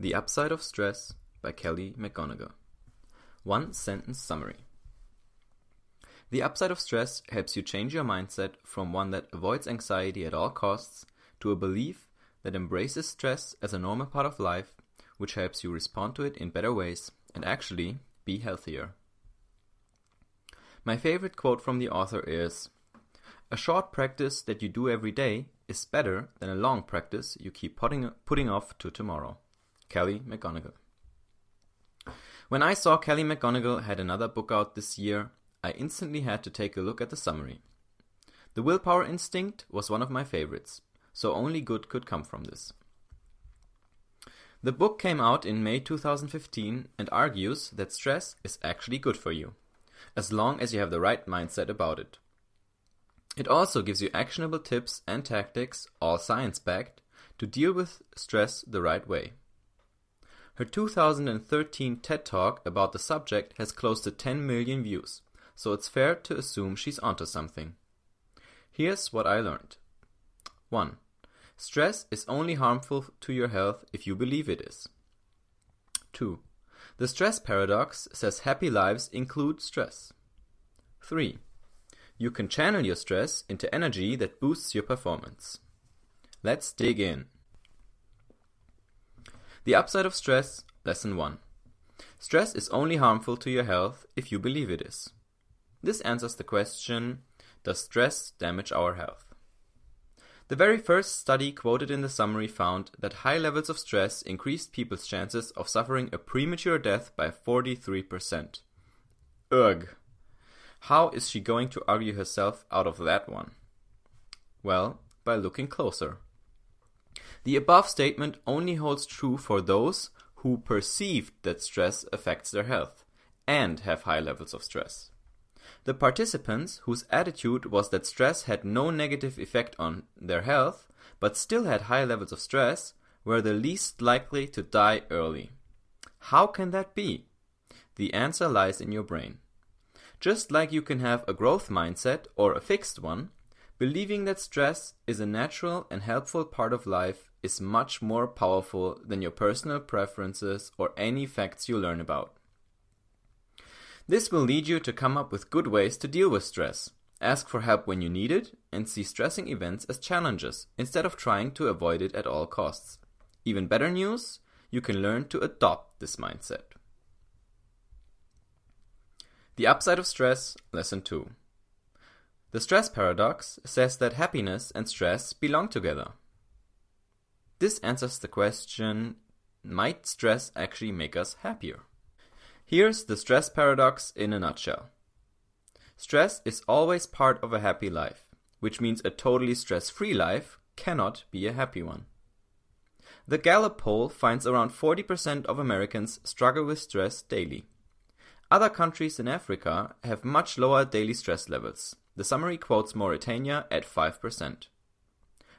The Upside of Stress by Kelly McGonigal. One sentence summary. The upside of stress helps you change your mindset from one that avoids anxiety at all costs to a belief that embraces stress as a normal part of life, which helps you respond to it in better ways and actually be healthier. My favorite quote from the author is A short practice that you do every day is better than a long practice you keep putting, putting off to tomorrow. Kelly McGonigal. When I saw Kelly McGonigal had another book out this year, I instantly had to take a look at the summary. The Willpower Instinct was one of my favorites, so only good could come from this. The book came out in May 2015 and argues that stress is actually good for you, as long as you have the right mindset about it. It also gives you actionable tips and tactics, all science backed, to deal with stress the right way. Her 2013 TED Talk about the subject has close to 10 million views, so it's fair to assume she's onto something. Here's what I learned 1. Stress is only harmful to your health if you believe it is. 2. The stress paradox says happy lives include stress. 3. You can channel your stress into energy that boosts your performance. Let's dig in. The upside of stress, lesson 1. Stress is only harmful to your health if you believe it is. This answers the question Does stress damage our health? The very first study quoted in the summary found that high levels of stress increased people's chances of suffering a premature death by 43%. Ugh. How is she going to argue herself out of that one? Well, by looking closer. The above statement only holds true for those who perceive that stress affects their health and have high levels of stress. The participants whose attitude was that stress had no negative effect on their health but still had high levels of stress were the least likely to die early. How can that be? The answer lies in your brain. Just like you can have a growth mindset or a fixed one, believing that stress is a natural and helpful part of life is much more powerful than your personal preferences or any facts you learn about. This will lead you to come up with good ways to deal with stress, ask for help when you need it, and see stressing events as challenges instead of trying to avoid it at all costs. Even better news, you can learn to adopt this mindset. The upside of stress, lesson 2. The stress paradox says that happiness and stress belong together. This answers the question might stress actually make us happier? Here's the stress paradox in a nutshell stress is always part of a happy life, which means a totally stress free life cannot be a happy one. The Gallup poll finds around 40% of Americans struggle with stress daily. Other countries in Africa have much lower daily stress levels. The summary quotes Mauritania at 5%.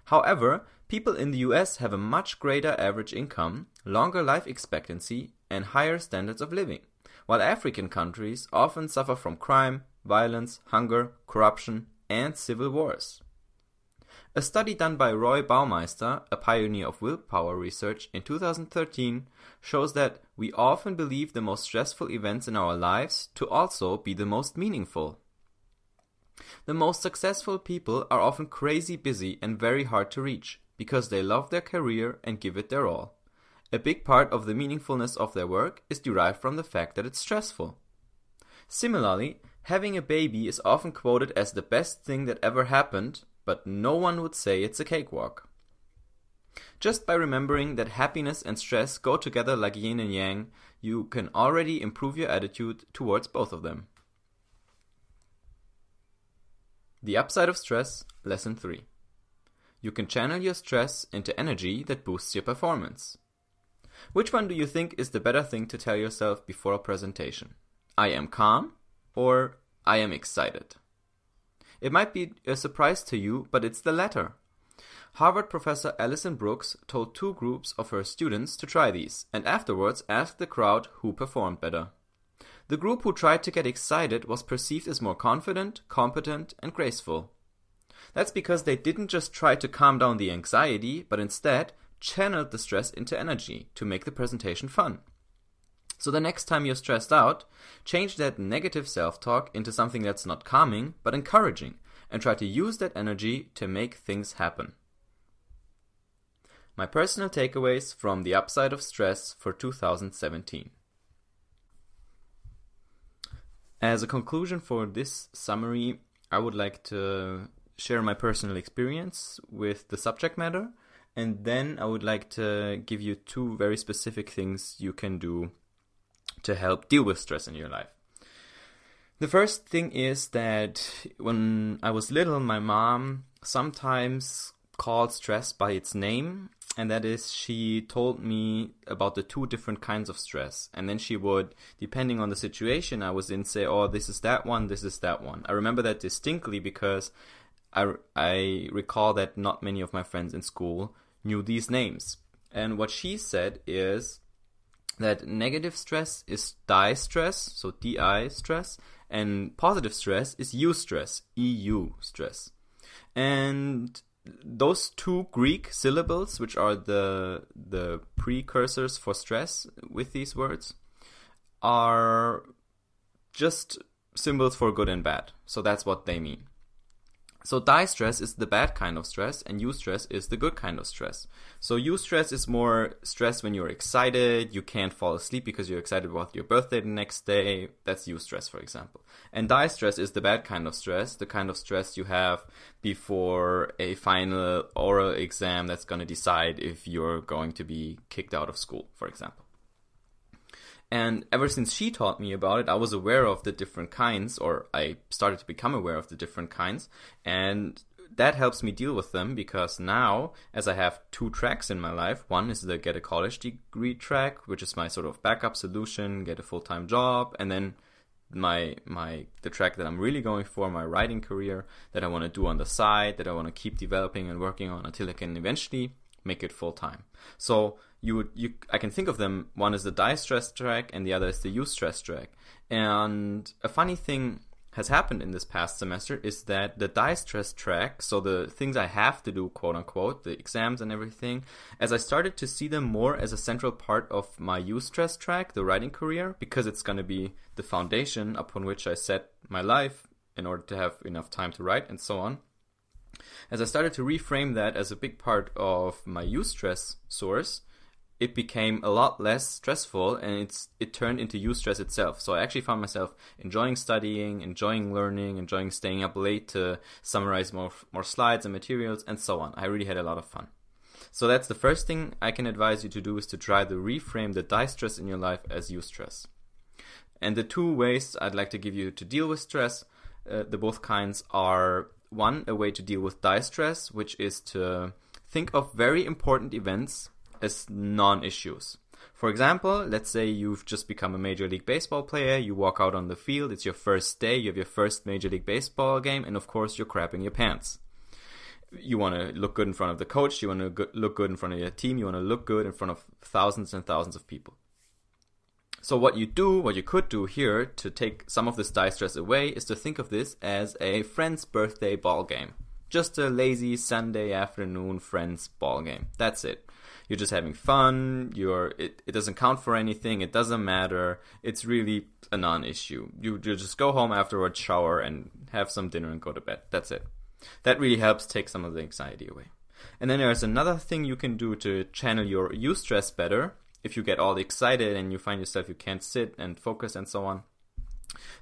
However, people in the US have a much greater average income, longer life expectancy, and higher standards of living, while African countries often suffer from crime, violence, hunger, corruption, and civil wars. A study done by Roy Baumeister, a pioneer of willpower research, in 2013 shows that we often believe the most stressful events in our lives to also be the most meaningful. The most successful people are often crazy busy and very hard to reach because they love their career and give it their all. A big part of the meaningfulness of their work is derived from the fact that it's stressful. Similarly, having a baby is often quoted as the best thing that ever happened, but no one would say it's a cakewalk. Just by remembering that happiness and stress go together like yin and yang, you can already improve your attitude towards both of them. The Upside of Stress, Lesson 3. You can channel your stress into energy that boosts your performance. Which one do you think is the better thing to tell yourself before a presentation? I am calm or I am excited? It might be a surprise to you, but it's the latter. Harvard professor Alison Brooks told two groups of her students to try these, and afterwards asked the crowd who performed better. The group who tried to get excited was perceived as more confident, competent, and graceful. That's because they didn't just try to calm down the anxiety, but instead channeled the stress into energy to make the presentation fun. So the next time you're stressed out, change that negative self talk into something that's not calming, but encouraging, and try to use that energy to make things happen. My personal takeaways from the upside of stress for 2017. As a conclusion for this summary, I would like to share my personal experience with the subject matter, and then I would like to give you two very specific things you can do to help deal with stress in your life. The first thing is that when I was little, my mom sometimes called stress by its name, and that is she told me about the two different kinds of stress. And then she would, depending on the situation I was in, say, oh, this is that one, this is that one. I remember that distinctly because I, I recall that not many of my friends in school knew these names. And what she said is that negative stress is di stress so DI stress, and positive stress is eustress, EU stress. And those two Greek syllables, which are the the precursors for stress with these words, are just symbols for good and bad. So that's what they mean. So distress is the bad kind of stress and eustress is the good kind of stress. So eustress is more stress when you're excited, you can't fall asleep because you're excited about your birthday the next day. That's eustress, for example. And distress is the bad kind of stress, the kind of stress you have before a final oral exam that's going to decide if you're going to be kicked out of school, for example. And ever since she taught me about it, I was aware of the different kinds, or I started to become aware of the different kinds. And that helps me deal with them because now, as I have two tracks in my life, one is the get a college degree track, which is my sort of backup solution, get a full time job, and then my my the track that I'm really going for, my writing career that I want to do on the side, that I want to keep developing and working on until I can eventually make it full time. So you would you I can think of them. One is the distress track, and the other is the eustress track. And a funny thing has happened in this past semester is that the distress track, so the things I have to do, quote unquote, the exams and everything, as I started to see them more as a central part of my eustress track, the writing career, because it's going to be the foundation upon which I set my life in order to have enough time to write and so on. As I started to reframe that as a big part of my eustress source, it became a lot less stressful and it's it turned into eustress itself. So I actually found myself enjoying studying, enjoying learning, enjoying staying up late to summarize more more slides and materials and so on. I really had a lot of fun. So that's the first thing I can advise you to do is to try to reframe the distress in your life as eustress. And the two ways I'd like to give you to deal with stress, uh, the both kinds are one a way to deal with distress, which is to think of very important events as non-issues. For example, let's say you've just become a Major League Baseball player, you walk out on the field, it's your first day, you have your first Major League Baseball game, and of course you're crapping your pants. You want to look good in front of the coach, you want to look good in front of your team, you want to look good in front of thousands and thousands of people. So what you do, what you could do here to take some of this distress away is to think of this as a friend's birthday ball game. Just a lazy Sunday afternoon friends ball game. That's it you're just having fun you're it, it doesn't count for anything it doesn't matter it's really a non-issue. You, you just go home afterwards shower and have some dinner and go to bed. That's it. That really helps take some of the anxiety away. And then there's another thing you can do to channel your eustress better. If you get all excited and you find yourself you can't sit and focus and so on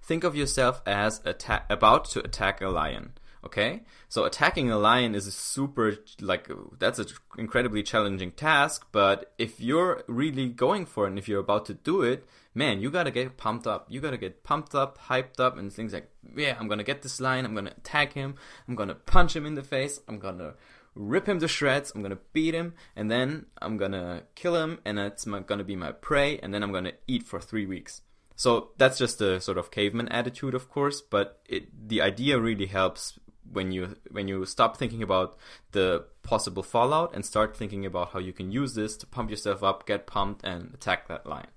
think of yourself as atta- about to attack a lion Okay, so attacking a lion is a super like that's an incredibly challenging task. But if you're really going for it, and if you're about to do it, man, you gotta get pumped up. You gotta get pumped up, hyped up, and things like, yeah, I'm gonna get this lion. I'm gonna attack him. I'm gonna punch him in the face. I'm gonna rip him to shreds. I'm gonna beat him, and then I'm gonna kill him, and it's my, gonna be my prey, and then I'm gonna eat for three weeks. So that's just a sort of caveman attitude, of course, but it, the idea really helps when you when you stop thinking about the possible fallout and start thinking about how you can use this to pump yourself up, get pumped, and attack that line.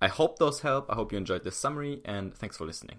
I hope those help. I hope you enjoyed this summary, and thanks for listening.